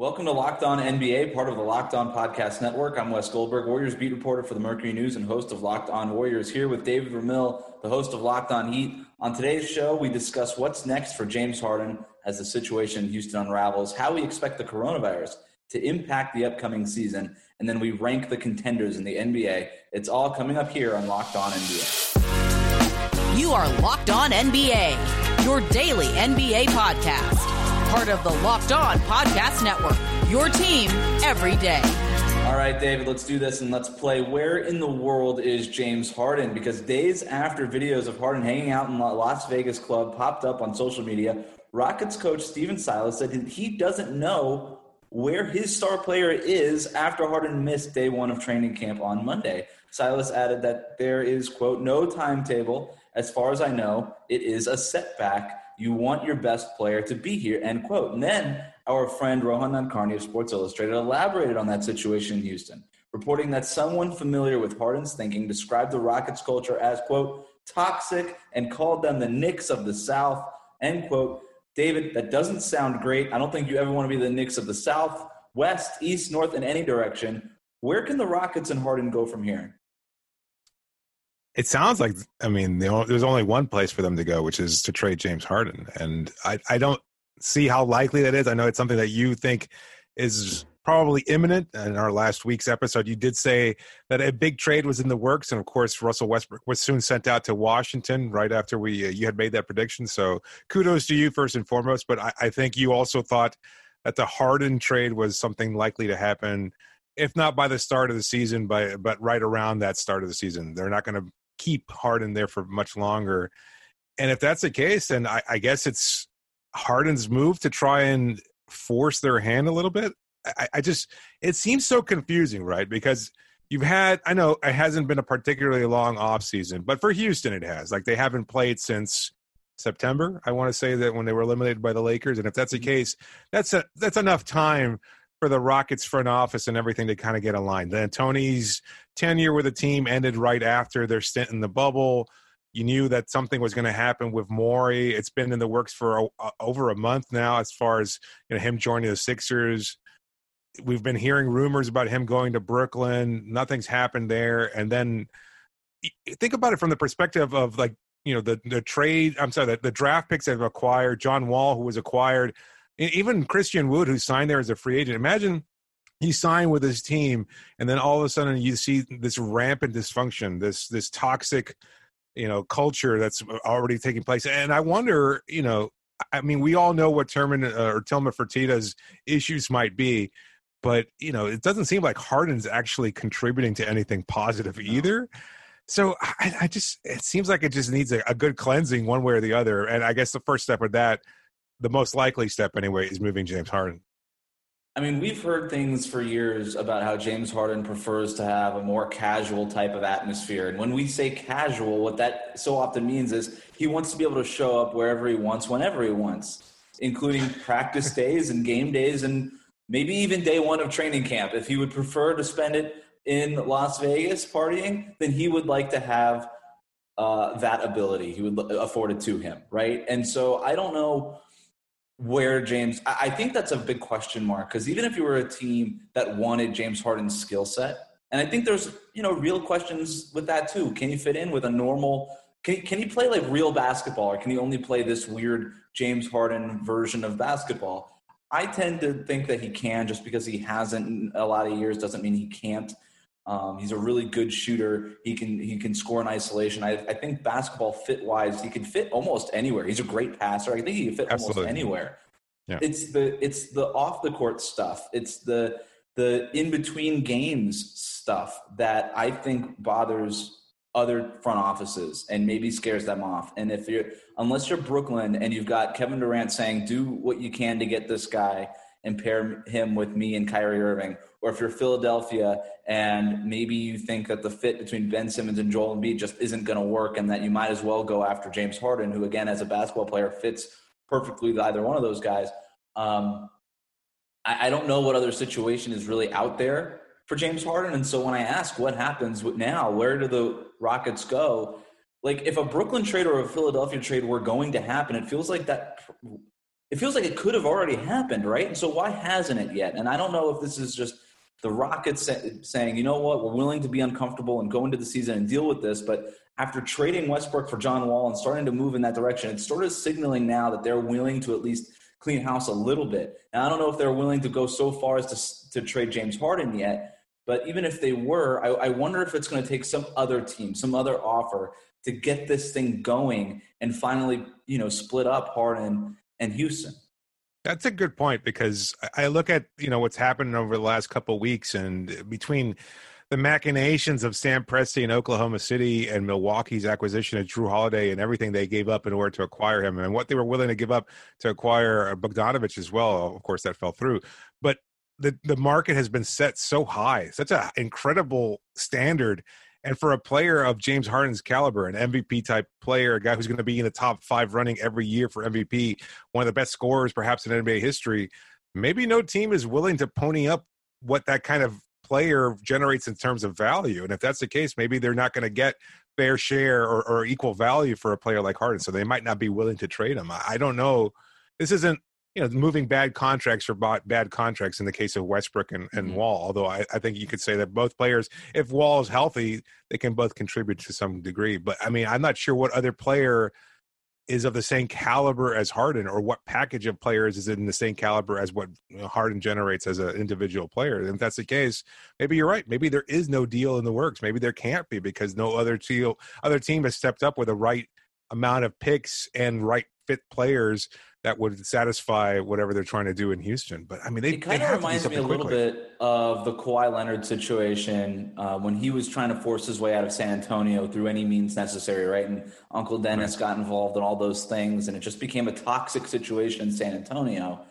Welcome to Locked On NBA, part of the Locked On Podcast Network. I'm Wes Goldberg, Warriors beat reporter for the Mercury News and host of Locked On Warriors, here with David Ramil, the host of Locked On Heat. On today's show, we discuss what's next for James Harden as the situation in Houston unravels, how we expect the coronavirus to impact the upcoming season, and then we rank the contenders in the NBA. It's all coming up here on Locked On NBA. You are Locked On NBA, your daily NBA podcast part of the Locked On Podcast Network. Your team every day. All right, David, let's do this and let's play. Where in the world is James Harden? Because days after videos of Harden hanging out in the Las Vegas club popped up on social media, Rockets coach Stephen Silas said he doesn't know where his star player is after Harden missed day one of training camp on Monday. Silas added that there is, quote, no timetable. As far as I know, it is a setback you want your best player to be here, end quote. And then our friend Rohan Nadkarni of Sports Illustrated elaborated on that situation in Houston, reporting that someone familiar with Harden's thinking described the Rockets culture as, quote, toxic and called them the Knicks of the South, end quote. David, that doesn't sound great. I don't think you ever want to be the Knicks of the South, West, East, North, in any direction. Where can the Rockets and Harden go from here? It sounds like I mean there's only one place for them to go, which is to trade James Harden, and I I don't see how likely that is. I know it's something that you think is probably imminent. In our last week's episode, you did say that a big trade was in the works, and of course, Russell Westbrook was soon sent out to Washington right after we uh, you had made that prediction. So kudos to you first and foremost. But I, I think you also thought that the Harden trade was something likely to happen if not by the start of the season, by but right around that start of the season. They're not going to keep Harden there for much longer. And if that's the case, then I, I guess it's Harden's move to try and force their hand a little bit. I, I just it seems so confusing, right? Because you've had I know it hasn't been a particularly long off season, but for Houston it has. Like they haven't played since September. I want to say that when they were eliminated by the Lakers, and if that's the mm-hmm. case, that's a, that's enough time for the Rockets front office and everything to kind of get aligned. D'Antoni's tenure with the team ended right after their stint in the bubble. You knew that something was going to happen with Morey. It's been in the works for a, over a month now, as far as you know, him joining the Sixers. We've been hearing rumors about him going to Brooklyn. Nothing's happened there. And then think about it from the perspective of like you know the the trade. I'm sorry, the, the draft picks that have acquired John Wall, who was acquired even Christian Wood, who signed there as a free agent. Imagine he signed with his team, and then all of a sudden you see this rampant dysfunction, this this toxic, you know, culture that's already taking place. And I wonder, you know, I mean, we all know what Termin uh, or Tilman Fertitta's issues might be, but you know, it doesn't seem like Harden's actually contributing to anything positive either. So I, I, just it seems like it just needs a, a, good cleansing one way or the other. And I guess the first step of that the most likely step anyway is moving James Harden. I mean, we've heard things for years about how James Harden prefers to have a more casual type of atmosphere. And when we say casual, what that so often means is he wants to be able to show up wherever he wants, whenever he wants, including practice days and game days and maybe even day one of training camp. If he would prefer to spend it in Las Vegas partying, then he would like to have uh, that ability. He would afford it to him, right? And so I don't know where James, I think that's a big question mark because even if you were a team that wanted James Harden's skill set, and I think there's you know real questions with that too. Can you fit in with a normal? Can can you play like real basketball, or can you only play this weird James Harden version of basketball? I tend to think that he can, just because he hasn't a lot of years doesn't mean he can't. Um, he's a really good shooter. He can he can score in isolation. I, I think basketball fit wise, he can fit almost anywhere. He's a great passer. I think he can fit Absolutely. almost anywhere. Yeah. It's the it's the off the court stuff. It's the the in between games stuff that I think bothers other front offices and maybe scares them off. And if you're unless you're Brooklyn and you've got Kevin Durant saying do what you can to get this guy and pair him with me and Kyrie Irving or if you're Philadelphia and maybe you think that the fit between Ben Simmons and Joel Embiid just isn't going to work and that you might as well go after James Harden, who again, as a basketball player, fits perfectly with either one of those guys. Um, I, I don't know what other situation is really out there for James Harden. And so when I ask what happens now, where do the Rockets go? Like if a Brooklyn trade or a Philadelphia trade were going to happen, it feels like that it feels like it could have already happened, right? And so why hasn't it yet? And I don't know if this is just the Rockets saying, you know what, we're willing to be uncomfortable and go into the season and deal with this. But after trading Westbrook for John Wall and starting to move in that direction, it's sort of signaling now that they're willing to at least clean house a little bit. And I don't know if they're willing to go so far as to, to trade James Harden yet. But even if they were, I, I wonder if it's going to take some other team, some other offer to get this thing going and finally, you know, split up Harden and Houston. That's a good point because I look at you know what's happened over the last couple of weeks and uh, between the machinations of Sam Presti in Oklahoma City and Milwaukee's acquisition of Jrue Holiday and everything they gave up in order to acquire him and what they were willing to give up to acquire uh, Bogdanovich as well. Of course, that fell through. But the the market has been set so high, such an incredible standard and for a player of James Harden's caliber, an MVP type player, a guy who's going to be in the top five running every year for MVP, one of the best scorers perhaps in NBA history, maybe no team is willing to pony up what that kind of player generates in terms of value. And if that's the case, maybe they're not going to get fair share or, or, equal value for a player like Harden. So they might not be willing to trade him. I, I don't know. This isn't you know moving bad contracts for bad contracts in the case of Westbrook and, and mm-hmm. Wall. Although I, I, think you could say that both players, if Wall is healthy, they can both contribute to some degree. But I mean, I'm not sure what other player is of the same caliber as Harden, or what package of players is in the same caliber as what Harden generates as an individual player. And if that's the case, maybe you're right. Maybe there is no deal in the works. Maybe there can't be because no other deal, other team has stepped up with the right amount of picks and right fit players that would satisfy whatever they're trying to do in Houston. But I mean, they it kind of reminds me a little bit of the Kawhi Leonard situation uh, when he was trying to force his way out of San Antonio through any means necessary, right? And Uncle Dennis right. got involved in all those things, and it just became a toxic situation in San Antonio.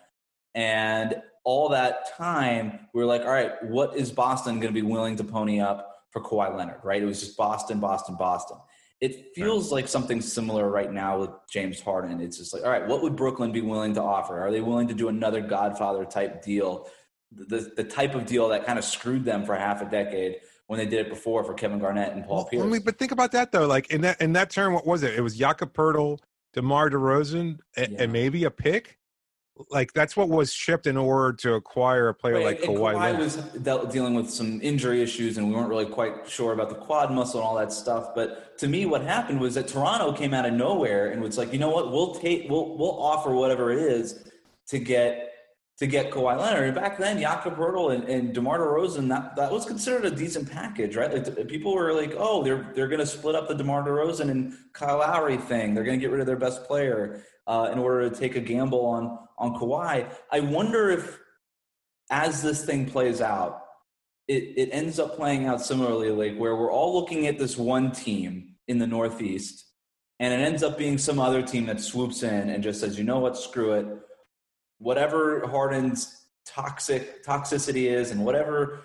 And all that time, we were like, all right, what is Boston going to be willing to pony up for Kawhi Leonard, right? It was just Boston, Boston, Boston. It feels like something similar right now with James Harden. It's just like, all right, what would Brooklyn be willing to offer? Are they willing to do another Godfather type deal? The, the type of deal that kind of screwed them for half a decade when they did it before for Kevin Garnett and Paul well, Pierce. Mean, but think about that though. Like in that in that term, what was it? It was Jakob Poeltl, DeMar DeRozan, and, yeah. and maybe a pick like that's what was shipped in order to acquire a player right. like and Kawhi. Kawhi was dealt, dealing with some injury issues, and we weren't really quite sure about the quad muscle and all that stuff. But to me, what happened was that Toronto came out of nowhere and was like, you know what, we'll take, we'll we'll offer whatever it is to get to get Kawhi Leonard. And back then, Jakob Poeltl and, and DeMar DeRozan, that, that was considered a decent package, right? Like people were like, oh, they're they're going to split up the DeMar DeRozan and Kyle Lowry thing. They're going to get rid of their best player uh, in order to take a gamble on on Kawhi. I wonder if as this thing plays out, it, it ends up playing out similarly, like where we're all looking at this one team in the Northeast, and it ends up being some other team that swoops in and just says, you know what, screw it. Whatever Harden's toxic toxicity is and whatever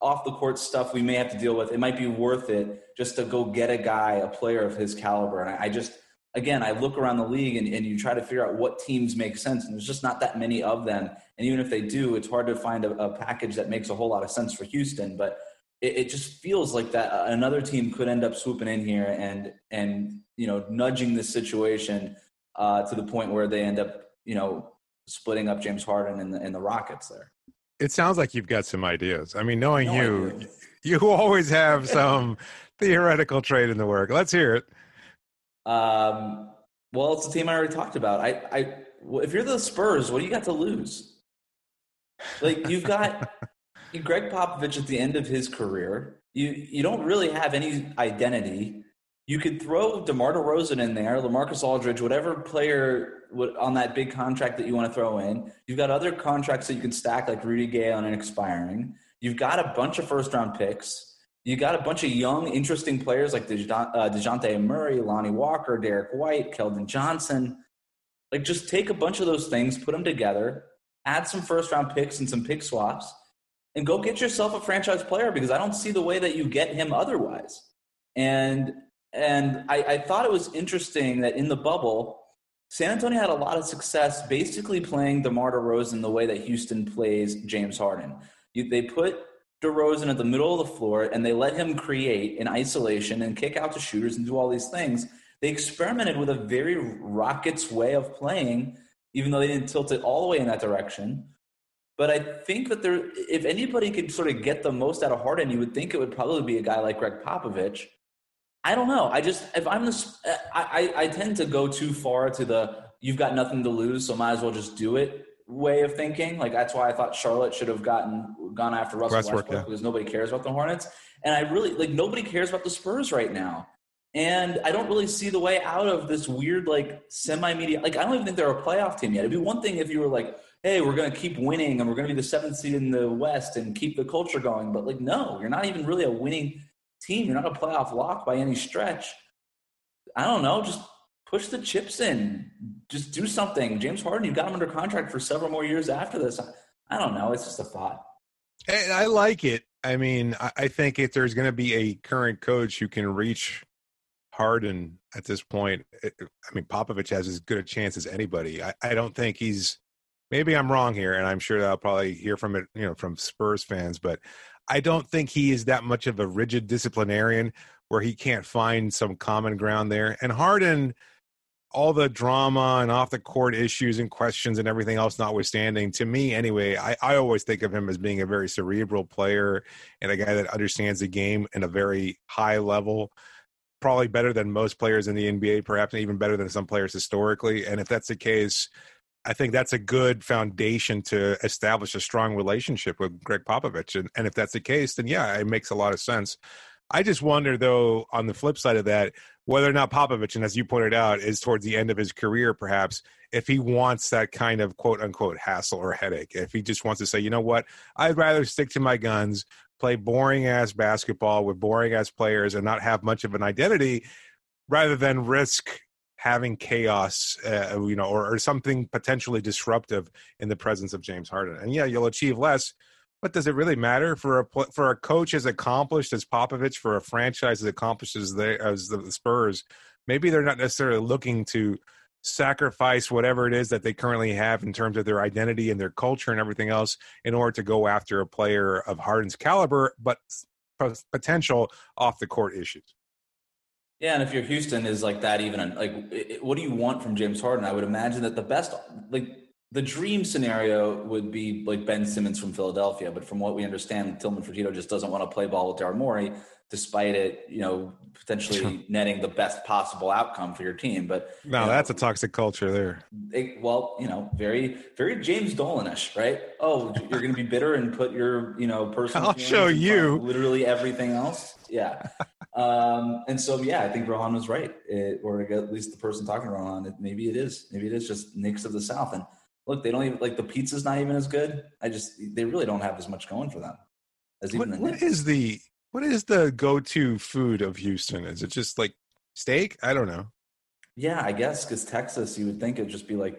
off the court stuff we may have to deal with, it might be worth it just to go get a guy, a player of his caliber. And I, I just again, I look around the league and, and you try to figure out what teams make sense, and there's just not that many of them. And even if they do, it's hard to find a, a package that makes a whole lot of sense for Houston. But it, it, just feels like that uh, another team could end up swooping in here and and you know nudging the situation uh, to the point where they end up you know splitting up James Harden and the, and the Rockets there. It sounds like you've got some ideas. I mean, knowing no you, you always have some theoretical trade in the work. Let's hear it. Um, well, it's a team I already talked about. I, I, if you're the Spurs, what do you got to lose? Like you've got Gregg Popovich at the end of his career. You you don't really have any identity. You could throw DeMar DeRozan in there, LaMarcus Aldridge, whatever player on that big contract that you want to throw in. You've got other contracts that you can stack, like Rudy Gay on an expiring. You've got a bunch of first round picks you got a bunch of young, interesting players like uh, DeJounte Murray, Lonnie Walker, Derrick White, Keldon Johnson. Like, just take a bunch of those things, put them together, add some first round picks and some pick swaps, and go get yourself a franchise player because I don't see the way that you get him otherwise. And and I, I thought it was interesting that in the bubble, San Antonio had a lot of success basically playing DeMar DeRozan the way that Houston plays James Harden. You, they put DeRozan at the middle of the floor and they let him create in isolation and kick out to shooters and do all these things. They experimented with a very Rockets way of playing even though they didn't tilt it all the way in that direction. But I think that there, if anybody could sort of get the most out of Harden, you would think it would probably be a guy like Gregg Popovich. I don't know. I just, if I'm the, I, I, I tend to go too far to the you've got nothing to lose, so might as well just do it way of thinking. Like that's why I thought Charlotte should have gotten gone after Russell Westbrook, Westbrook yeah. because nobody cares about the Hornets, and I really like nobody cares about the Spurs right now. And I don't really see the way out of this weird, like semi-media. Like I don't even think they're a playoff team yet. It'd be one thing if you were like, "Hey, we're going to keep winning, and we're going to be the seventh seed in the West and keep the culture going." But like, no, you're not even really a winning team. You're not a playoff lock by any stretch. I don't know. Just push the chips in. Just do something. James Harden, you've got him under contract for several more years after this. I don't know. It's just a thought. And I like it. I mean, I think if there's going to be a current coach who can reach Harden at this point, it, I mean, Popovich has as good a chance as anybody. I, I don't think he's. Maybe I'm wrong here, and I'm sure that I'll probably hear from it, you know, from Spurs fans. But I don't think he is that much of a rigid disciplinarian where he can't find some common ground there. And Harden, all the drama and off the court issues and questions and everything else notwithstanding, to me anyway, I, I always think of him as being a very cerebral player and a guy that understands the game in a very high level. Probably better than most players in the NBA, perhaps even better than some players historically. And if that's the case, I think that's a good foundation to establish a strong relationship with Gregg Popovich. And, and if that's the case, then yeah, it makes a lot of sense. I just wonder, though, on the flip side of that, whether or not Popovich, and as you pointed out, is towards the end of his career, perhaps, if he wants that kind of quote unquote hassle or headache, if he just wants to say, you know what, I'd rather stick to my guns, play boring ass basketball with boring ass players, and not have much of an identity, rather than risk having chaos, uh, you know, or, or something potentially disruptive in the presence of James Harden. And yeah, you'll achieve less but does it really matter for a for a coach as accomplished as Popovich, for a franchise as accomplished as they as the Spurs? Maybe they're not necessarily looking to sacrifice whatever it is that they currently have in terms of their identity and their culture and everything else in order to go after a player of Harden's caliber, but potential off the court issues. Yeah, and if you're Houston, is like that even like what do you want from James Harden? I would imagine that the best like the dream scenario would be like Ben Simmons from Philadelphia, but from what we understand, Tilman Fertitta just doesn't want to play ball with Daryl Morey, despite it, you know, potentially netting the best possible outcome for your team. But no, that's know, a toxic culture there. It, well, you know, very, very James Dolanish, right? Oh, you're going to be bitter and put your, you know, personal. I'll show you literally everything else. Yeah. um, and so, yeah, I think Rohan was right, it, or at least the person talking to Rohan, it, maybe it is, maybe it is just Knicks of the South and look, they don't even like the pizza's not even as good. I just they really don't have as much going for them as even what, the what is the what is the go to food of Houston? Is it just like steak? I don't know. Yeah, I guess because Texas, you would think it'd just be like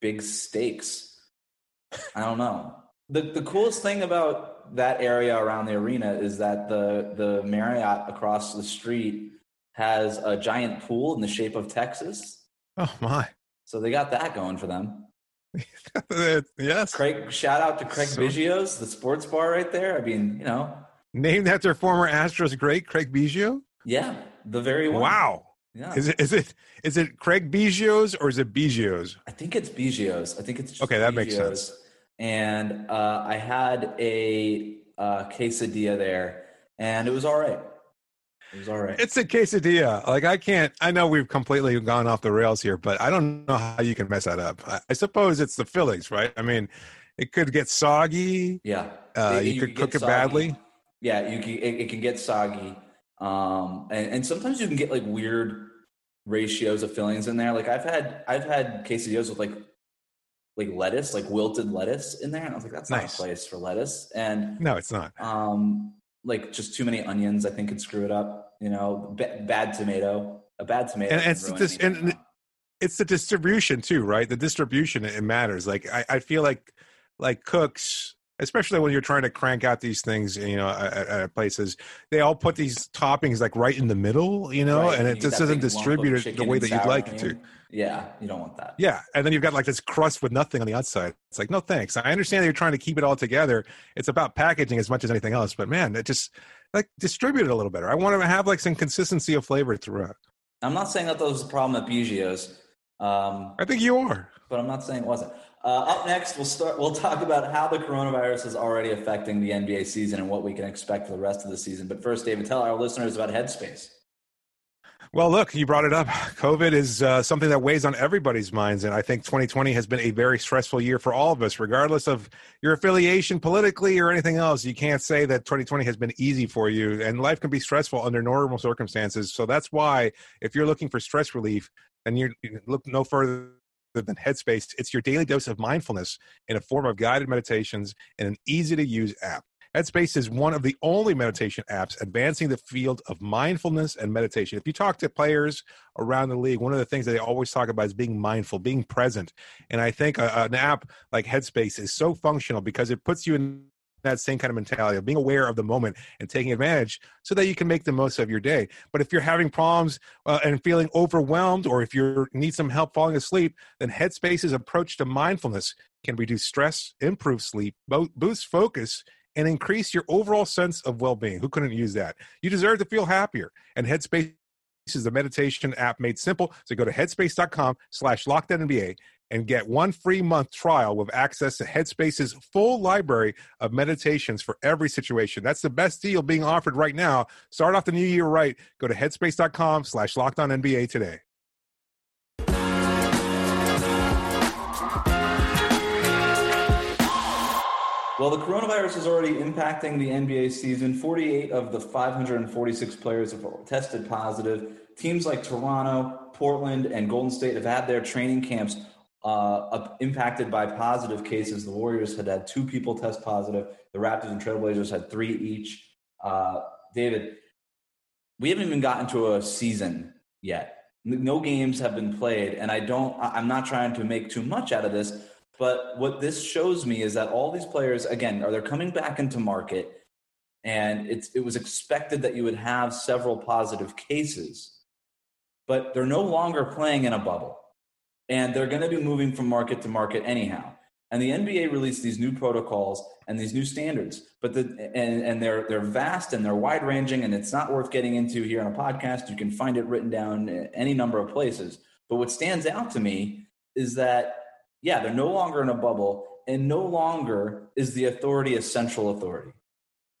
big steaks. I don't know. The the coolest thing about that area around the arena is that the the Marriott across the street has a giant pool in the shape of Texas. Oh my! So they got that going for them. yes. Craig, shout out to Craig so, Biggio's, the sports bar right there. I mean, you know, named after former Astros great Craig Biggio. Yeah, the very one. Wow. Yeah. Is it is it is it Craig Biggio's or is it Biggio's? I think it's Biggio's. I think it's okay. That Biggio's. makes sense. And uh, I had a uh, quesadilla there, and it was all right. It was all right. It's a quesadilla. Like I can't. I know we've completely gone off the rails here, but I don't know how you can mess that up. I, I suppose it's the fillings, right? I mean, it could get soggy. Yeah, uh, it, you, you, could cook it badly. Yeah, you can. It, it can get soggy, um, and, and sometimes you can get like weird ratios of fillings in there. Like I've had, I've had quesadillas with like like lettuce, like wilted lettuce in there, and I was like, that's nice. not a place for lettuce. And no, it's not. Um, like just too many onions, I think could screw it up. You know, b- bad tomato, a bad tomato. And, it's this, and it's the distribution too, right? The distribution it matters. Like I, I feel like like cooks especially when you're trying to crank out these things, you know, at, at places, they all put these toppings like right in the middle, you know, right. and it just doesn't distribute it the way that you'd like it to. Yeah, you don't want that. Yeah, and then you've got like this crust with nothing on the outside. It's like, no thanks. I understand that you're trying to keep it all together. It's about packaging as much as anything else, but man, it just like distribute it a little better. I want to have like some consistency of flavor throughout. I'm not saying that that was the problem at Biggio's. Um, I think you are, but I'm not saying it wasn't. Uh, up next, we'll start. We'll talk about how the coronavirus is already affecting the NBA season and what we can expect for the rest of the season. But first, David, tell our listeners about Headspace. Well, look, you brought it up. COVID is uh, something that weighs on everybody's minds. And I think 2020 has been a very stressful year for all of us, regardless of your affiliation politically or anything else. You can't say that 2020 has been easy for you. And life can be stressful under normal circumstances. So that's why, if you're looking for stress relief, then you look no further than Headspace. It's your daily dose of mindfulness in a form of guided meditations and an easy to use app. Headspace is one of the only meditation apps advancing the field of mindfulness and meditation. If you talk to players around the league, one of the things that they always talk about is being mindful, being present. And I think a, an app like Headspace is so functional because it puts you in that same kind of mentality of being aware of the moment and taking advantage so that you can make the most of your day. But if you're having problems uh, and feeling overwhelmed, or if you need some help falling asleep, then Headspace's approach to mindfulness can reduce stress, improve sleep, boost focus, and increase your overall sense of well-being. Who couldn't use that? You deserve to feel happier. And Headspace is the meditation app made simple. So go to headspace.com slash NBA and get one free month trial with access to Headspace's full library of meditations for every situation. That's the best deal being offered right now. Start off the new year right. Go to headspace.com slash NBA today. Well, the coronavirus is already impacting the NBA season. 48 of the 546 players have tested positive. Teams like Toronto, Portland, and Golden State have had their training camps uh, impacted by positive cases. The Warriors had had two people test positive. The Raptors and Trailblazers had three each. Uh, David, we haven't even gotten to a season yet. No games have been played, and I don't. I'm not trying to make too much out of this but what this shows me is that all these players, again, are they're coming back into market, and it's it was expected that you would have several positive cases, but they're no longer playing in a bubble, and they're going to be moving from market to market anyhow. And the NBA released these new protocols and these new standards, but the and, and they're they're vast and they're wide ranging, and it's not worth getting into here on a podcast. You can find it written down any number of places. But what stands out to me is that yeah, they're no longer in a bubble, and no longer is the authority a central authority.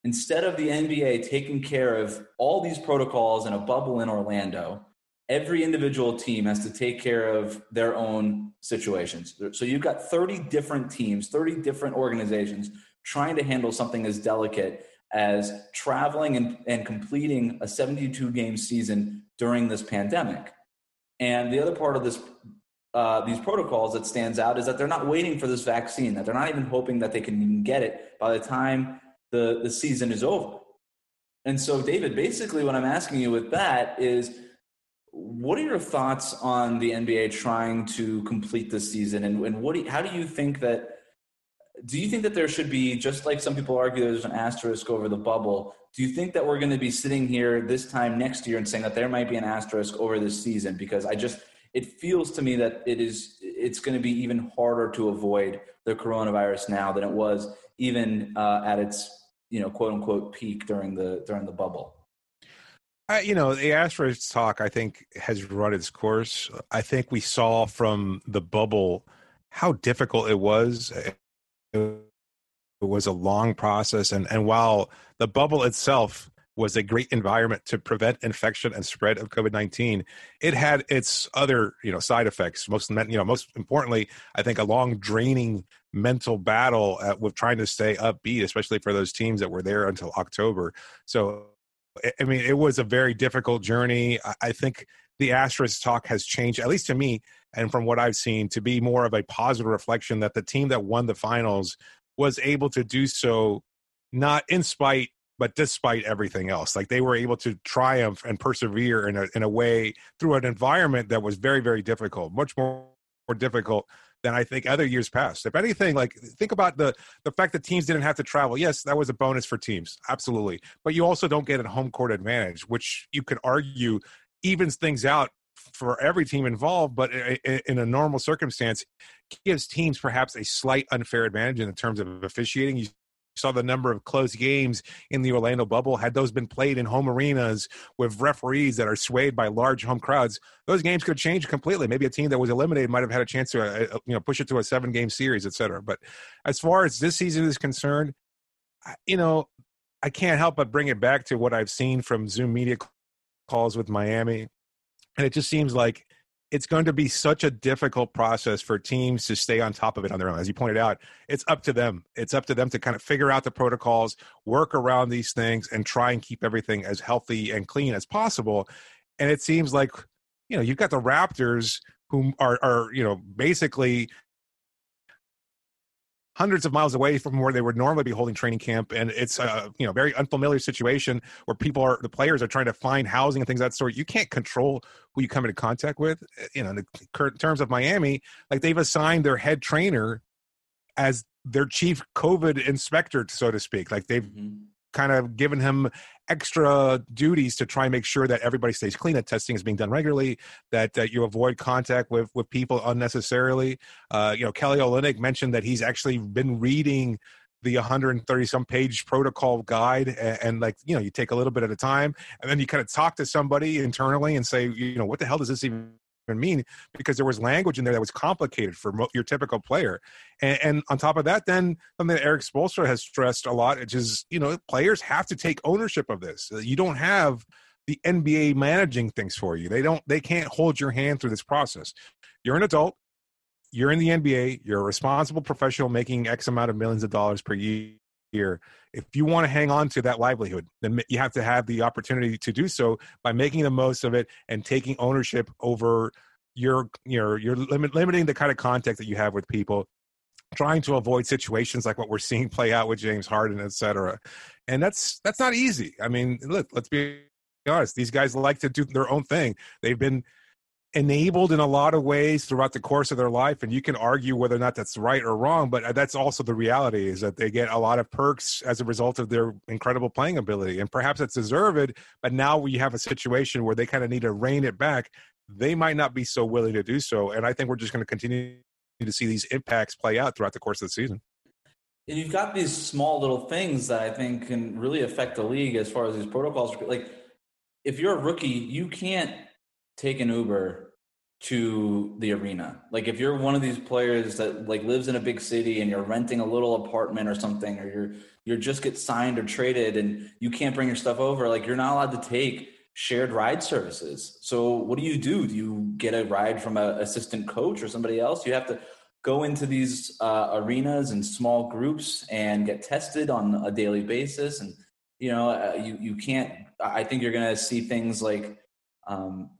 Instead of the NBA taking care of all these protocols in a bubble in Orlando, every individual team has to take care of their own situations. So you've got 30 different teams, 30 different organizations trying to handle something as delicate as traveling and, and completing a 72 game season during this pandemic. And the other part of this uh, these protocols that stands out is that they're not waiting for this vaccine, that they're not even hoping that they can get it by the time the, the season is over. And so, David, basically, what I'm asking you with that is what are your thoughts on the NBA trying to complete this season? And, and what do you, how do you think that? Do you think that there should be, just like some people argue there's an asterisk over the bubble, do you think that we're going to be sitting here this time next year and saying that there might be an asterisk over this season? Because I just, it feels to me that it is it's going to be even harder to avoid the coronavirus now than it was even uh, at its you know quote unquote peak during the during the bubble. Uh, you know, the asterisk talk I think has run its course. I think we saw from the bubble how difficult it was. It was a long process, and and while the bubble itself was a great environment to prevent infection and spread of COVID-19. It had its other, you know, side effects. Most, you know, most importantly, I think a long draining mental battle uh, with trying to stay upbeat, especially for those teams that were there until October. So, I mean, it was a very difficult journey. I think the asterisk talk has changed, at least to me, and from what I've seen, to be more of a positive reflection that the team that won the finals was able to do so not in spite but despite everything else like they were able to triumph and persevere in a, in a way through an environment that was very very difficult much more, more difficult than i think other years past if anything like think about the the fact that teams didn't have to travel yes that was a bonus for teams absolutely but you also don't get a home court advantage which you could argue evens things out for every team involved, but in a normal circumstance, gives teams perhaps a slight unfair advantage in terms of officiating. You saw the number of close games in the Orlando bubble. Had those been played in home arenas with referees that are swayed by large home crowds, those games could change completely. Maybe a team that was eliminated might have had a chance to, uh, uh you know, push it to a seven game series, et cetera. But as far as this season is concerned, you know, I can't help but bring it back to what I've seen from Zoom media calls with Miami. And it just seems like it's going to be such a difficult process for teams to stay on top of it on their own. As you pointed out, it's up to them. It's up to them to kind of figure out the protocols, work around these things, and try and keep everything as healthy and clean as possible. And it seems like, you know, you've got the Raptors who are, are you know, basically hundreds of miles away from where they would normally be holding training camp. And it's a you know very unfamiliar situation where people are the players are trying to find housing and things of that sort. You can't control who you come into contact with. You know in the terms of miami like they've assigned their head trainer as their chief covid inspector so to speak. Like they've mm-hmm. kind of given him extra duties to try and make sure that everybody stays clean, that testing is being done regularly, that, that you avoid contact with, with people unnecessarily. Uh, you know, Kelly Olynyk mentioned that he's actually been reading the 130 some page protocol guide and, and, like you know you take a little bit at a time and then you kind of talk to somebody internally and say you know what the hell does this even mean because there was language in there that was complicated for your typical player. And, and, on top of that, then something that Erik Spoelstra has stressed a lot, which is, you know, players have to take ownership of this. You don't have the NBA managing things for you. They don't, they can't hold your hand through this process. You're an adult. You're in the NBA. You're a responsible professional making X amount of millions of dollars per year if you want to hang on to that livelihood then you have to have the opportunity to do so by making the most of it and taking ownership over your your you're limit, limiting the kind of contact that you have with people trying to avoid situations like what we're seeing play out with James Harden, et cetera. And that's that's not easy. I mean, look, let's be honest. These guys like to do their own thing. They've been enabled in a lot of ways throughout the course of their life and you can argue whether or not that's right or wrong but uh, that's also the reality is that they get a lot of perks as a result of their incredible playing ability and perhaps it's deserved but now we have a situation where they kind of need to rein it back. They might not be so willing to do so and i think we're just going to continue to see these impacts play out throughout the course of the season. And you've got these small little things that i think can really affect the league as far as these protocols like if you're a rookie you can't take an uber to the arena. Like if you're one of these players that like lives in a big city and you're renting a little apartment or something, or you're you're just get signed or traded and you can't bring your stuff over, like you're not allowed to take shared ride services. So what do you do? Do you get a ride from an assistant coach or somebody else? You have to go into these uh, arenas in small groups and get tested on a daily basis. And you know, uh, you you can't. I think you're going to see things like um,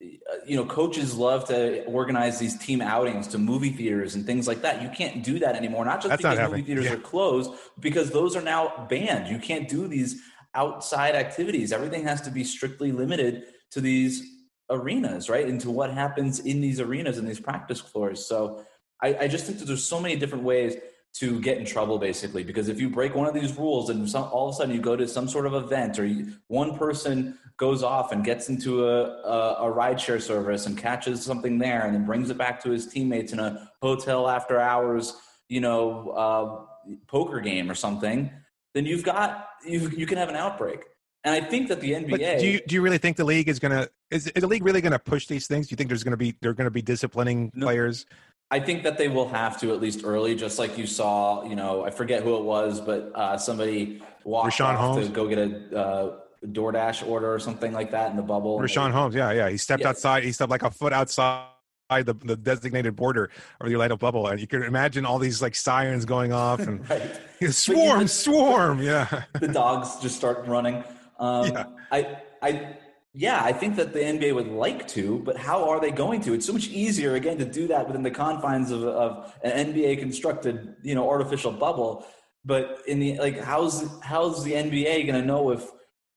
you know coaches love to organize these team outings to movie theaters and things like that. You can't do that anymore not just That's because not movie theaters yeah. are closed because those are now banned. You can't do these outside activities. Everything has to be strictly limited to these arenas right and to what happens in these arenas and these practice floors. So I, I just think that there's so many different ways to get in trouble basically because if you break one of these rules and some, all of a sudden you go to some sort of event or you, one person goes off and gets into a, a, a rideshare service and catches something there and then brings it back to his teammates in a hotel after hours you know uh, poker game or something then you've got you, you can have an outbreak and I think that the NBA. But do you do you really think the league is going to is, is the league really going to push these things? Do you think there's going to be they're going to be disciplining no, players? I think that they will have to at least early, just like you saw. You know, I forget who it was, but uh, somebody walked Richaun off Holmes? to go get a uh, DoorDash order or something like that in the bubble. Richaun Holmes, yeah, yeah, he stepped yeah. outside. He stepped like a foot outside the, the designated border of the Orlando bubble, and you can imagine all these like sirens going off and right. swarm, swarm, yeah. the dogs just start running. Um, yeah. I, I yeah, I think that the NBA would like to, but how are they going to? It's so much easier again to do that within the confines of, of an NBA constructed, you know, artificial bubble. But in the like, how's how's the NBA going to know if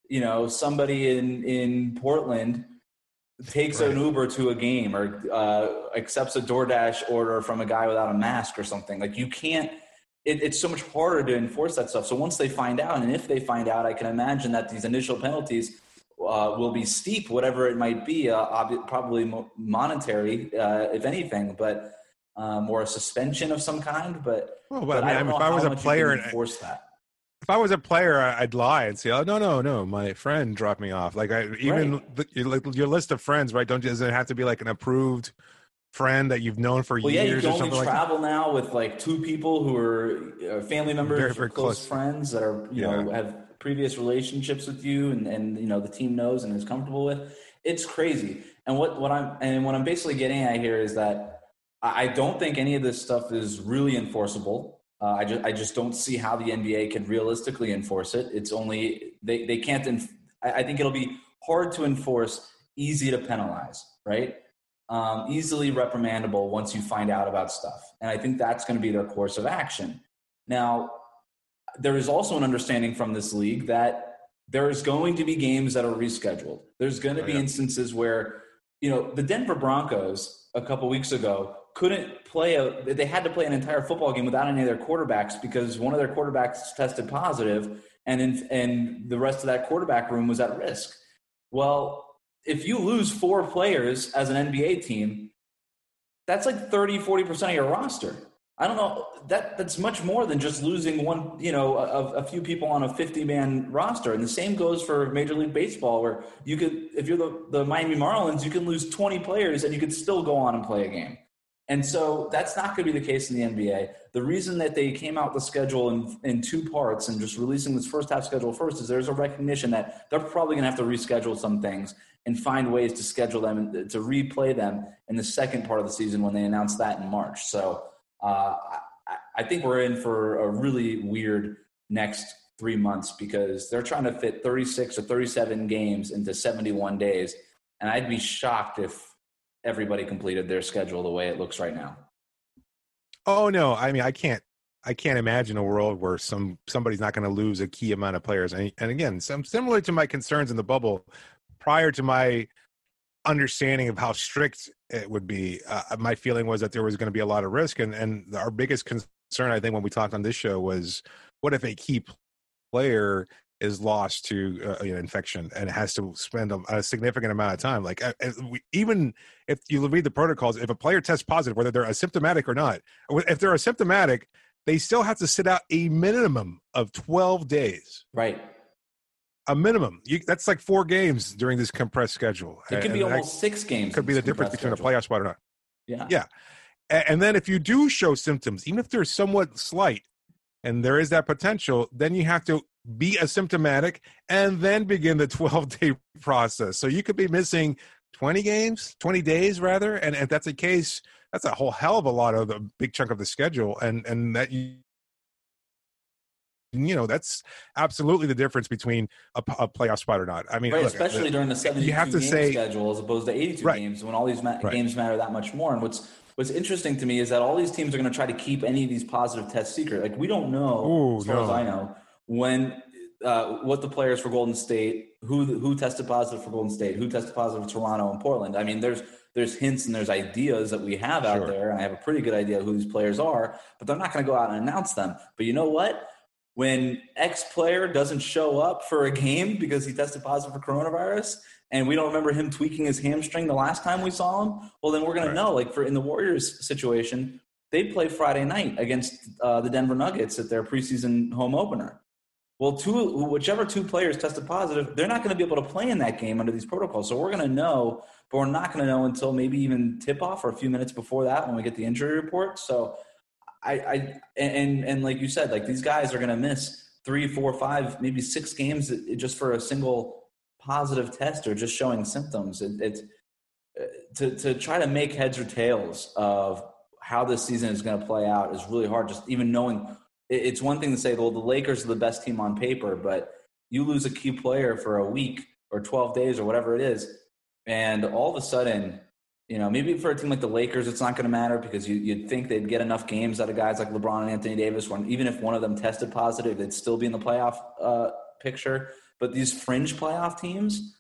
you know somebody in in Portland takes right. an Uber to a game or uh, accepts a DoorDash order from a guy without a mask or something? Like, you can't. It, it's so much harder to enforce that stuff. So once they find out, and if they find out, I can imagine that these initial penalties uh, will be steep, whatever it might be, uh, ob- probably monetary, uh, if anything, but um, or a suspension of some kind. But, well, but, but I mean, I if I was a player and force that. if I was a player, I'd lie and say, "Oh no, no, no, my friend dropped me off." Like I even right. the, your, your list of friends, right? Don't does it have to be like an approved friend that you've known for well, years? Yeah, you can only travel like now with like two people who are uh, family members, very, very close, close, friends that are you yeah. know have previous relationships with you, and and you know the team knows and is comfortable with. It's crazy, and what what I'm and what I'm basically getting at here is that I don't think any of this stuff is really enforceable. Uh, I just I just don't see how the NBA can realistically enforce it. It's only they they can't. Inf- I, I think it'll be hard to enforce, easy to penalize, right? Um, easily reprimandable once you find out about stuff, and I think that's going to be their course of action. Now, there is also an understanding from this league that there is going to be games that are rescheduled. There's going to oh, be yeah. instances where, you know, the Denver Broncos a couple weeks ago couldn't play a they had to play an entire football game without any of their quarterbacks because one of their quarterbacks tested positive and in, and the rest of that quarterback room was at risk. Well, if you lose four players as an NBA team, that's like 30 40% of your roster. I don't know that that's much more than just losing one, you know, a, a few people on a 50 man roster. And the same goes for Major League Baseball, where you could, if you're the, the Miami Marlins, you can lose 20 players and you could still go on and play a game. And so that's not going to be the case in the NBA. The reason that they came out the schedule in, in two parts and just releasing this first half schedule first is there's a recognition that they're probably going to have to reschedule some things and find ways to schedule them and to replay them in the second part of the season when they announce that in March. So uh, I, I think we're in for a really weird next three months because they're trying to fit 36 or 37 games into 71 days. And I'd be shocked if everybody completed their schedule the way it looks right now. Oh no, I mean I can't I can't imagine a world where some somebody's not going to lose a key amount of players. And, and again, some similar to my concerns in the bubble, prior to my understanding of how strict it would be, uh, my feeling was that there was going to be a lot of risk. And and our biggest concern, I think, when we talked on this show was, what if a key player is lost to uh, you know, infection and has to spend a, a significant amount of time. Like uh, we, even if you read the protocols, if a player tests positive, whether they're asymptomatic or not, if they're asymptomatic, they still have to sit out a minimum of 12 days. Right. A minimum. You, that's like four games during this compressed schedule. It could be almost six games. Could be the difference between schedule. a playoff spot or not. Yeah. Yeah. And then if you do show symptoms, even if they're somewhat slight, and there is that potential, then you have to be asymptomatic, and then begin the 12 day process. So you could be missing 20 games, 20 days rather. And if that's the case, that's a whole hell of a lot of the big chunk of the schedule. And, and that you, you know that's absolutely the difference between a, a playoff spot or not. I mean, right, look, especially the, during the 72 you have to say, schedule as opposed to 82 right, games when all these ma- right. games matter that much more. And what's what's interesting to me is that all these teams are going to try to keep any of these positive tests secret. Like we don't know, Ooh, as far no. as I know, when uh, what the players for Golden State, who who tested positive for Golden State, who tested positive for Toronto and Portland. I mean, there's there's hints and there's ideas that we have out sure. there, and I have a pretty good idea who these players are, but they're not going to go out and announce them. But you know what? When X player doesn't show up for a game because he tested positive for coronavirus, and we don't remember him tweaking his hamstring the last time we saw him, well, then we're going right. to know. Like for in the Warriors situation, they play Friday night against uh, the Denver Nuggets at their preseason home opener. Well, two whichever two players tested positive, they're not going to be able to play in that game under these protocols. So we're going to know, but we're not going to know until maybe even tip off or a few minutes before that when we get the injury report. So I, I and and like you said, like these guys are going to miss three, four, five, maybe six games just for a single positive test or just showing symptoms. It, it's uh, to to try to make heads or tails of how this season is going to play out is really hard. Just even knowing it's one thing to say, well, the Lakers are the best team on paper, but you lose a key player for a week or 12 days or whatever it is, and all of a sudden, you know, maybe for a team like the Lakers, it's not going to matter because you, would think they'd get enough games out of guys like LeBron and Anthony Davis when even if one of them tested positive, they'd still be in the playoff uh, picture. But these fringe playoff teams,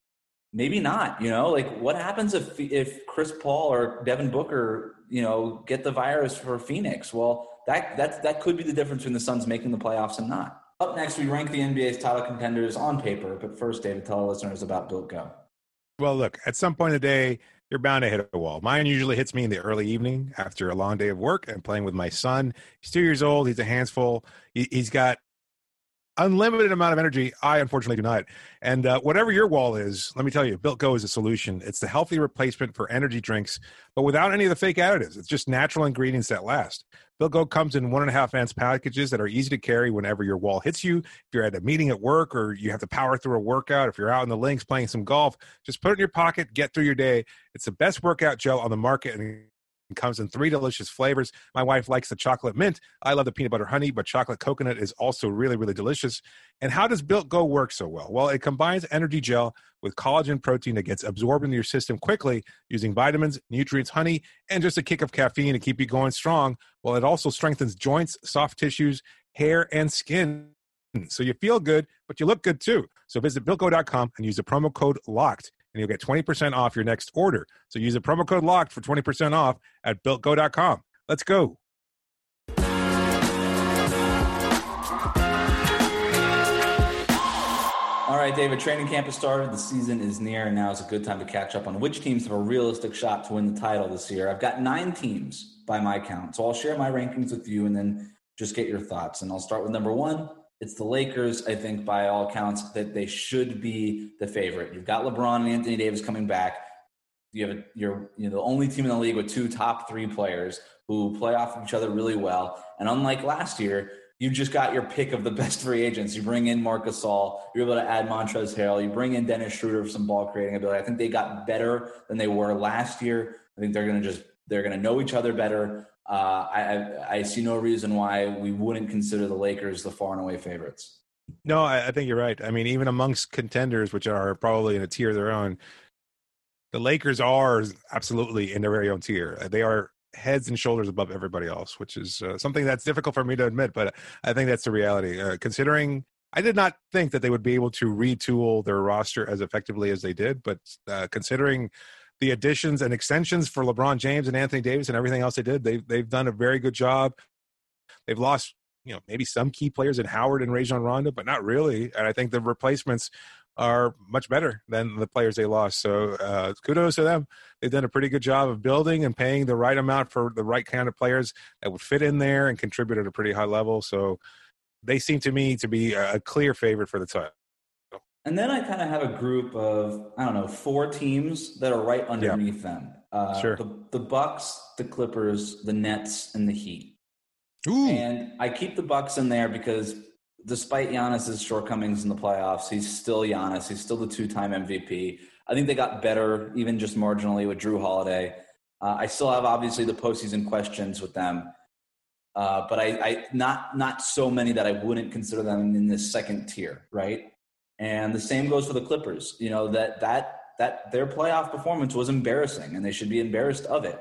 maybe not. You know, like what happens if if Chris Paul or Devin Booker, you know, get the virus for Phoenix? Well, that that that could be the difference between the Suns making the playoffs and not. Up next, we rank the NBA's title contenders on paper. But first, David, tell our listeners about Built Go. Well, look, at some point in the day, you're bound to hit a wall. Mine usually hits me in the early evening after a long day of work and playing with my son. He's two years old. He's a handful. He, has got unlimited amount of energy. I unfortunately do not. And uh, whatever your wall is, let me tell you, Built Go is a solution. It's the healthy replacement for energy drinks, but without any of the fake additives. It's just natural ingredients that last. Built Go comes in one and a half ounce packages that are easy to carry whenever your wall hits you. If you're at a meeting at work or you have to power through a workout, if you're out in the links playing some golf, just put it in your pocket, get through your day. It's the best workout gel on the market and comes in three delicious flavors. My wife likes the chocolate mint. I love the peanut butter honey, but chocolate coconut is also really, really delicious. And how does Built Go work so well? Well, it combines energy gel with collagen protein that gets absorbed into your system quickly using vitamins, nutrients, honey, and just a kick of caffeine to keep you going strong. Well, it also strengthens joints, soft tissues, hair, and skin. So you feel good, but you look good too. So visit BuiltGo.com and use the promo code LOCKED and you'll get 20% off your next order. So use the promo code LOCKED for 20% off at BuiltGo.com. Let's go. All right, David, training camp has started. The season is near, and now is a good time to catch up on which teams have a realistic shot to win the title this year. I've got nine teams by my count. So I'll share my rankings with you and then just get your thoughts. And I'll start with number one. It's the Lakers, I think, by all accounts, that they should be the favorite. You've got LeBron and Anthony Davis coming back. You have a, you're you know the only team in the league with two top three players who play off of each other really well. And unlike last year, you just got your pick of the best free agents. You bring in Marcus Gasol, you're able to add Montrezl Harrell, you bring in Dennis Schroeder for some ball creating ability. I think they got better than they were last year. I think they're going to just they're going to know each other better. Uh, I, I see no reason why we wouldn't consider the Lakers the far and away favorites. No, I, I think you're right. I mean, even amongst contenders, which are probably in a tier of their own, the Lakers are absolutely in their very own tier. They are heads and shoulders above everybody else, which is uh, something that's difficult for me to admit, but I think that's the reality. Uh, considering I did not think that they would be able to retool their roster as effectively as they did, but uh, considering the additions and extensions for LeBron James and Anthony Davis and everything else they did, they've they've done a very good job. They've lost, you know, maybe some key players in Howard and Rajon Rondo, but not really. And I think the replacements are much better than the players they lost. So uh, kudos to them. They've done a pretty good job of building and paying the right amount for the right kind of players that would fit in there and contribute at a pretty high level. So they seem to me to be a clear favorite for the title. And then I kind of have a group of I don't know four teams that are right underneath yeah. them. Uh, sure. The, the Bucks, the Clippers, the Nets, and the Heat. Ooh. And I keep the Bucks in there because despite Giannis's shortcomings in the playoffs, he's still Giannis. He's still the two-time MVP. I think they got better, even just marginally, with Jrue Holiday. Uh, I still have obviously the postseason questions with them, uh, but I, I not not so many that I wouldn't consider them in this second tier, right? And the same goes for the Clippers. You know that that that their playoff performance was embarrassing, and they should be embarrassed of it.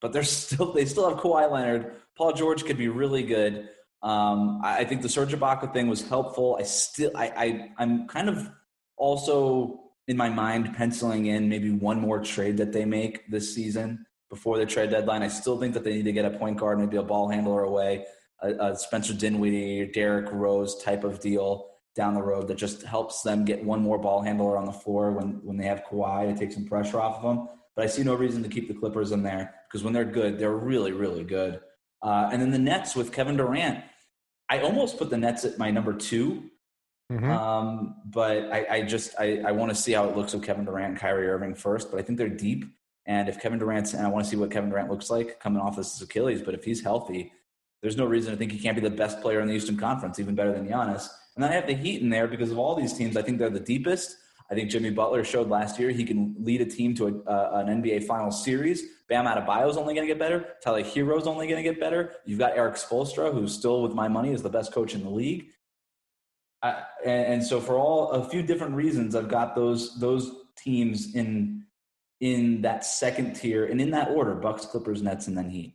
But they're still they still have Kawhi Leonard. Paul George could be really good. Um, I, think the Serge Ibaka thing was helpful. I still, I, I, I'm kind of also in my mind penciling in maybe one more trade that they make this season before the trade deadline. I still think that they need to get a point guard, maybe a ball handler away, a, a Spencer Dinwiddie, Derrick Rose type of deal down the road that just helps them get one more ball handler on the floor when, when they have Kawhi to take some pressure off of them. But I see no reason to keep the Clippers in there because when they're good, they're really, really good. Uh, and then the Nets with Kevin Durant. I almost put the Nets at my number 2 mm-hmm. um, but I, I just I, I want to see how it looks with Kevin Durant and Kyrie Irving first. But I think they're deep, and if Kevin Durant's and I want to see what Kevin Durant looks like coming off this Achilles. But if he's healthy, there's no reason to think he can't be the best player in the Eastern Conference, even better than Giannis. And I have the Heat in there because of all these teams. I think they're the deepest. I think Jimmy Butler showed last year he can lead a team to a, uh, an NBA final series. Bam Adebayo is only going to get better. Tyler Herro is only going to get better. You've got Erik Spoelstra, who still, with my money, is the best coach in the league. I, and, and so, for all a few different reasons, I've got those those teams in in that second tier and in that order: Bucks, Clippers, Nets, and then Heat.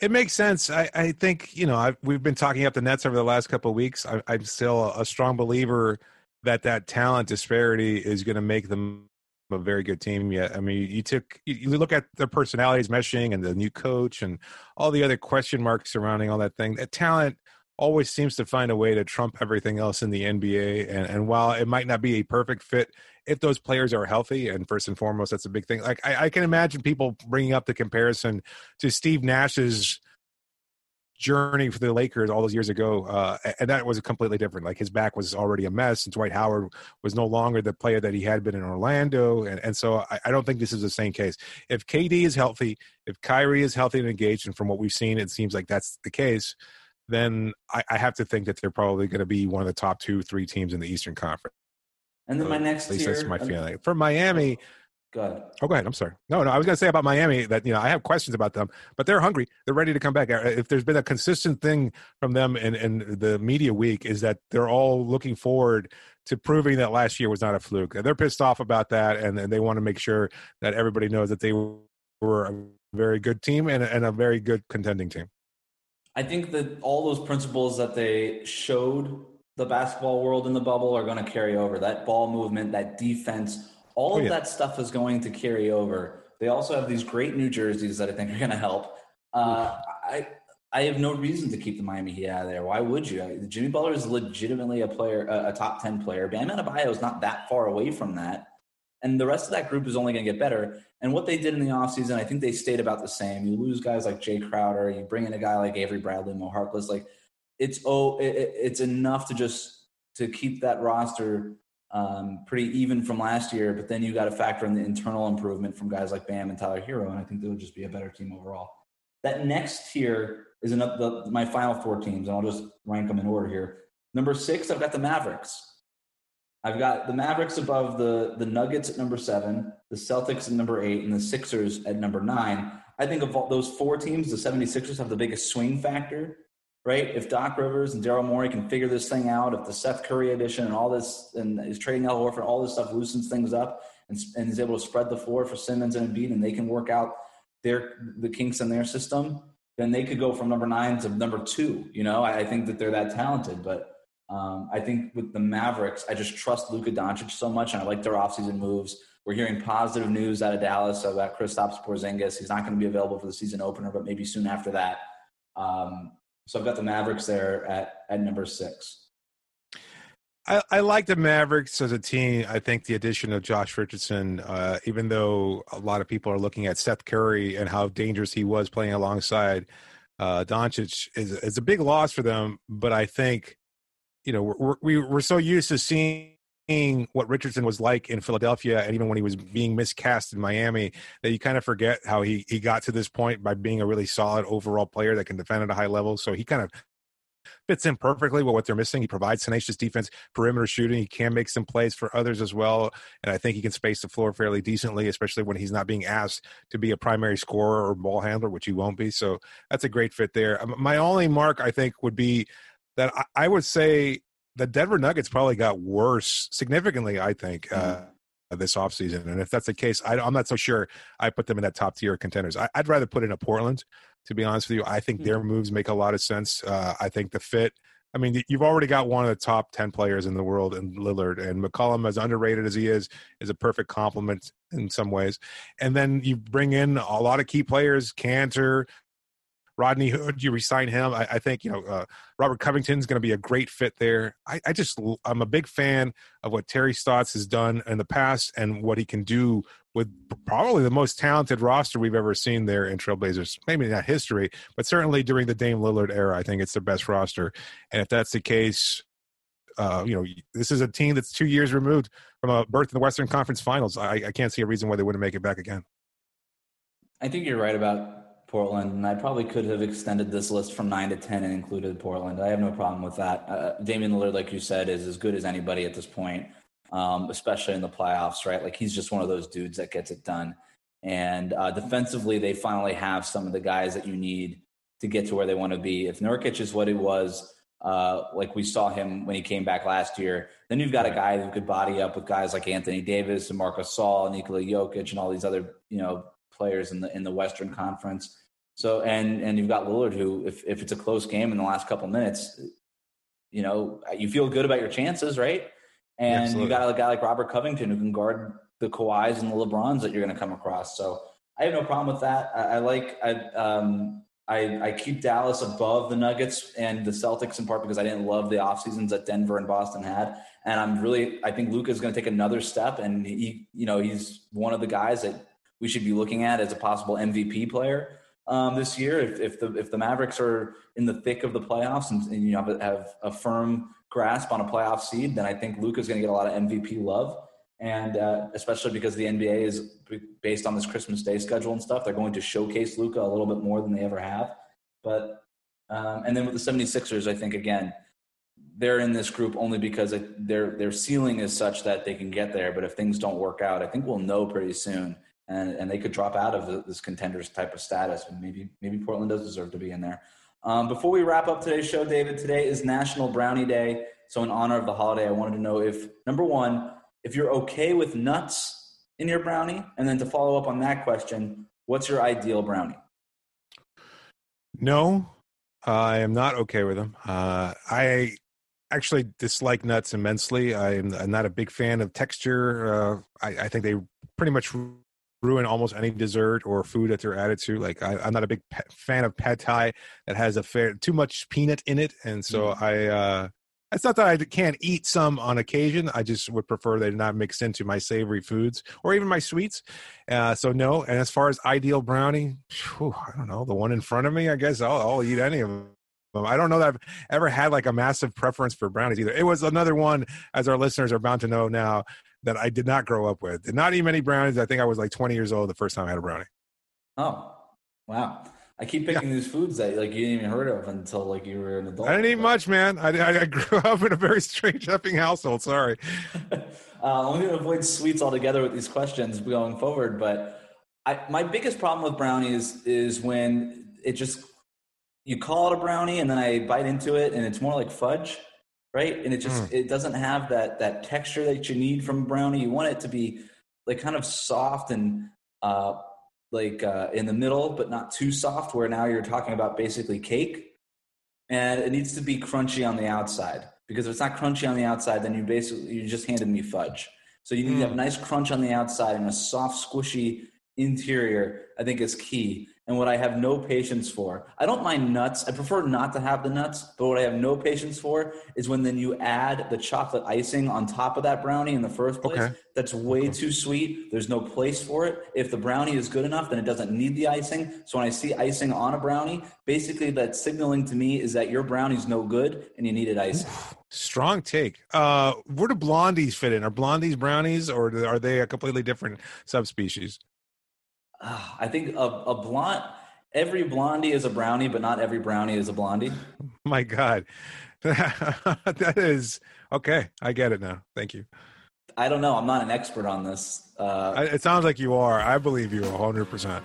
It makes sense. I, I think you know I've, we've been talking up the Nets over the last couple of weeks. I, I'm still a strong believer that that talent disparity is going to make them a very good team yet. I mean, you took you look at their personalities meshing and the new coach and all the other question marks surrounding all that thing. That talent always seems to find a way to trump everything else in the NBA. And, and while it might not be a perfect fit, if those players are healthy, and first and foremost, that's a big thing. Like I, I can imagine people bringing up the comparison to Steve Nash's journey for the Lakers all those years ago, uh, and that was completely different. Like his back was already a mess, and Dwight Howard was no longer the player that he had been in Orlando, and, and so I, I don't think this is the same case. If KD is healthy, if Kyrie is healthy and engaged, and from what we've seen, it seems like that's the case. Then I, I have to think that they're probably going to be one of the top two, three teams in the Eastern Conference. And then my next At least tier, that's my feeling. For Miami, Go ahead. Oh, go ahead. I'm sorry. No, no. I was going to say about Miami that you know I have questions about them, but they're hungry. They're ready to come back. Uh, If there's been a consistent thing from them in, in the media week is that they're all looking forward to proving that last year was not a fluke. They're pissed off about that, and, and they want to make sure that everybody knows that they were a very good team and, and a very good contending team. I think that all those principles that they showed the basketball world in the bubble are going to carry over. That ball movement, that defense, all Oh, of yeah. that stuff is going to carry over. They also have these great new jerseys that I think are going to help. Uh, I I have no reason to keep the Miami Heat out of there. Why would you? Jimmy Butler is legitimately a player, a, a top ten player. Bam Adebayo is not that far away from that, and the rest of that group is only going to get better. And what they did in the offseason, I think they stayed about the same. You lose guys like Jae Crowder, you bring in a guy like Avery Bradley, Mo Harkless. Like it's oh, it, it- it's enough to just to keep that roster um, pretty even from last year. But then you got to factor in the internal improvement from guys like Bam and Tyler Herro, and I think they would just be a better team overall. That next tier is the, my final four teams, and I'll just rank them in order here. Number six, I've got the Mavericks. I've got the Mavericks above the the Nuggets at number seven, the Celtics at number eight, and the Sixers at number nine. I think of all those four teams, the 76ers have the biggest swing factor, right? If Doc Rivers and Daryl Morey can figure this thing out, if the Seth Curry addition and all this, and is trading Al Horford, all this stuff loosens things up and, and is able to spread the floor for Simmons and Embiid, and they can work out their the kinks in their system, then they could go from number nine to number two. You know, I, I think that they're that talented, but um, I think with the Mavericks, I just trust Luka Doncic so much, and I like their offseason moves. We're hearing positive news out of Dallas about Kristaps Porzingis. He's not going to be available for the season opener, but maybe soon after that. Um, so I've got the Mavericks there at at number six. I, I like the Mavericks as a team. I think the addition of Josh Richardson, uh, even though a lot of people are looking at Seth Curry and how dangerous he was playing alongside uh, Doncic, is, is a big loss for them. But I think, you know, we're, we're, we're so used to seeing what Richardson was like in Philadelphia and even when he was being miscast in Miami that you kind of forget how he, he got to this point by being a really solid overall player that can defend at a high level. So he kind of fits in perfectly with what they're missing. He provides tenacious defense, perimeter shooting. He can make some plays for others as well. And I think he can space the floor fairly decently, especially when he's not being asked to be a primary scorer or ball handler, which he won't be. So that's a great fit there. Um, My only mark, I think, would be that I would say the Denver Nuggets probably got worse significantly, I think. Uh, this offseason. And if that's the case, I, I'm not so sure I put them in that top tier of contenders. I, I'd rather put in a Portland, to be honest with you. I think their moves make a lot of sense. Uh, I think the fit. I mean, you've already got one of the top ten players in the world in Lillard, and McCollum, as underrated as he is, is a perfect complement in some ways. And then you bring in a lot of key players, Kanter, Rodney Hood, you resign him. I, I think you know uh, Robert Covington's going to be a great fit there. I, I just I'm a big fan of what Terry Stotts has done in the past and what he can do with probably the most talented roster we've ever seen there in Trailblazers. Maybe not history, but certainly during the Dame Lillard era, I think it's the best roster. And if that's the case, uh, you know, this is a team that's two years removed from a berth in the Western Conference Finals. I, I can't see a reason why they wouldn't make it back again. I think you're right about Portland, and I probably could have extended this list from nine to ten and included Portland. I have no problem with that. Uh, Damian Lillard, like you said, is as good as anybody at this point, um, especially in the playoffs. Right, like he's just one of those dudes that gets it done. And uh, defensively, they finally have some of the guys that you need to get to where they want to be. If Nurkic is what it was, uh, like we saw him when he came back last year, then you've got a guy who could body up with guys like Anthony Davis and Marcus Saul, and Nikola Jokic, and all these other you know players in the in the Western Conference. So and and you've got Lillard, who if if it's a close game in the last couple minutes, you know you feel good about your chances, right? And Absolutely. you got a guy like Robert Covington who can guard the Kawhis and the LeBrons that you're going to come across. So I have no problem with that. I, I like I um I, I keep Dallas above the Nuggets and the Celtics in part because I didn't love the off seasons that Denver and Boston had. And I'm really I think Luka is going to take another step and he you know he's one of the guys that we should be looking at as a possible MVP player. um, this year. If, if the if the Mavericks are in the thick of the playoffs and, and you know have, have a firm grasp on a playoff seed, then I think Luka's going to get a lot of MVP love. And uh, especially because the NBA is based on this Christmas Day schedule and stuff, they're going to showcase Luka a little bit more than they ever have. But um, and then with the 76ers, I think again, they're in this group only because it, their their ceiling is such that they can get there. But if things don't work out, I think we'll know pretty soon, and and they could drop out of this contenders type of status. And maybe maybe Portland does deserve to be in there. Um, before we wrap up today's show, David, today is National Brownie Day. So in honor of the holiday, I wanted to know if number one, if you're okay with nuts in your brownie, and then to follow up on that question, what's your ideal brownie? No, I am not okay with them. Uh, I actually dislike nuts immensely. I'm, I'm, not a big fan of texture. Uh, I, I, think they pretty much ruin almost any dessert or food that they're added to. Like I, am not a big fan of pad thai that has a fair too much peanut in it, and so mm. I. Uh, it's not that I can't eat some on occasion. I just would prefer they not mix into my savory foods or even my sweets. Uh, so no. And as far as ideal brownie, whew, I don't know the one in front of me. I guess I'll, I'll eat any of them. I don't know that I've ever had like a massive preference for brownies either. It was another one, as our listeners are bound to know now, that I did not grow up with. Did not eat many brownies. I think I was like 20 years old the first time I had a brownie. Oh, wow. I keep picking yeah. these foods that like you didn't even heard of until like you were an adult. I didn't eat much, man. I, I, I grew up in a very strange effing household. Sorry. uh, I'm going to avoid sweets altogether with these questions going forward. But I, my biggest problem with brownies is when it just you call it a brownie and then I bite into it and it's more like fudge, right? And it just mm. it doesn't have that that texture that you need from a brownie. You want it to be like kind of soft and uh, like uh, in the middle, but not too soft. Where now you're talking about basically cake, and it needs to be crunchy on the outside. Because if it's not crunchy on the outside, then you basically you just handed me fudge. So you need mm. to have a nice crunch on the outside and a soft, squishy interior. I think is key and what I have no patience for. I don't mind nuts. I prefer not to have the nuts, but what I have no patience for is when then you add the chocolate icing on top of that brownie in the first place. Okay. That's way okay. too sweet. There's no place for it. If the brownie is good enough, then it doesn't need the icing. So when I see icing on a brownie, basically that's signaling to me is that your brownie's no good and you needed icing. Strong take. Uh, where do blondies fit in? Are blondies brownies or are they a completely different subspecies? Uh, I think a, a blonde, every blondie is a brownie, but not every brownie is a blondie. My God. that is okay. I get it now. Thank you. I don't know. I'm not an expert on this. Uh, it sounds like you are. I believe you 100%.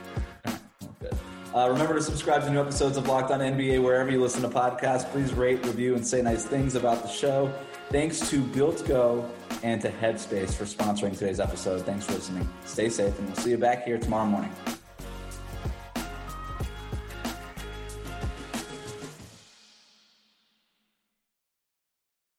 Uh, remember to subscribe to new episodes of Locked On NBA wherever you listen to podcasts. Please rate, review, and say nice things about the show. Thanks to Built Go and to Headspace for sponsoring today's episode. Thanks for listening. Stay safe, and we'll see you back here tomorrow morning.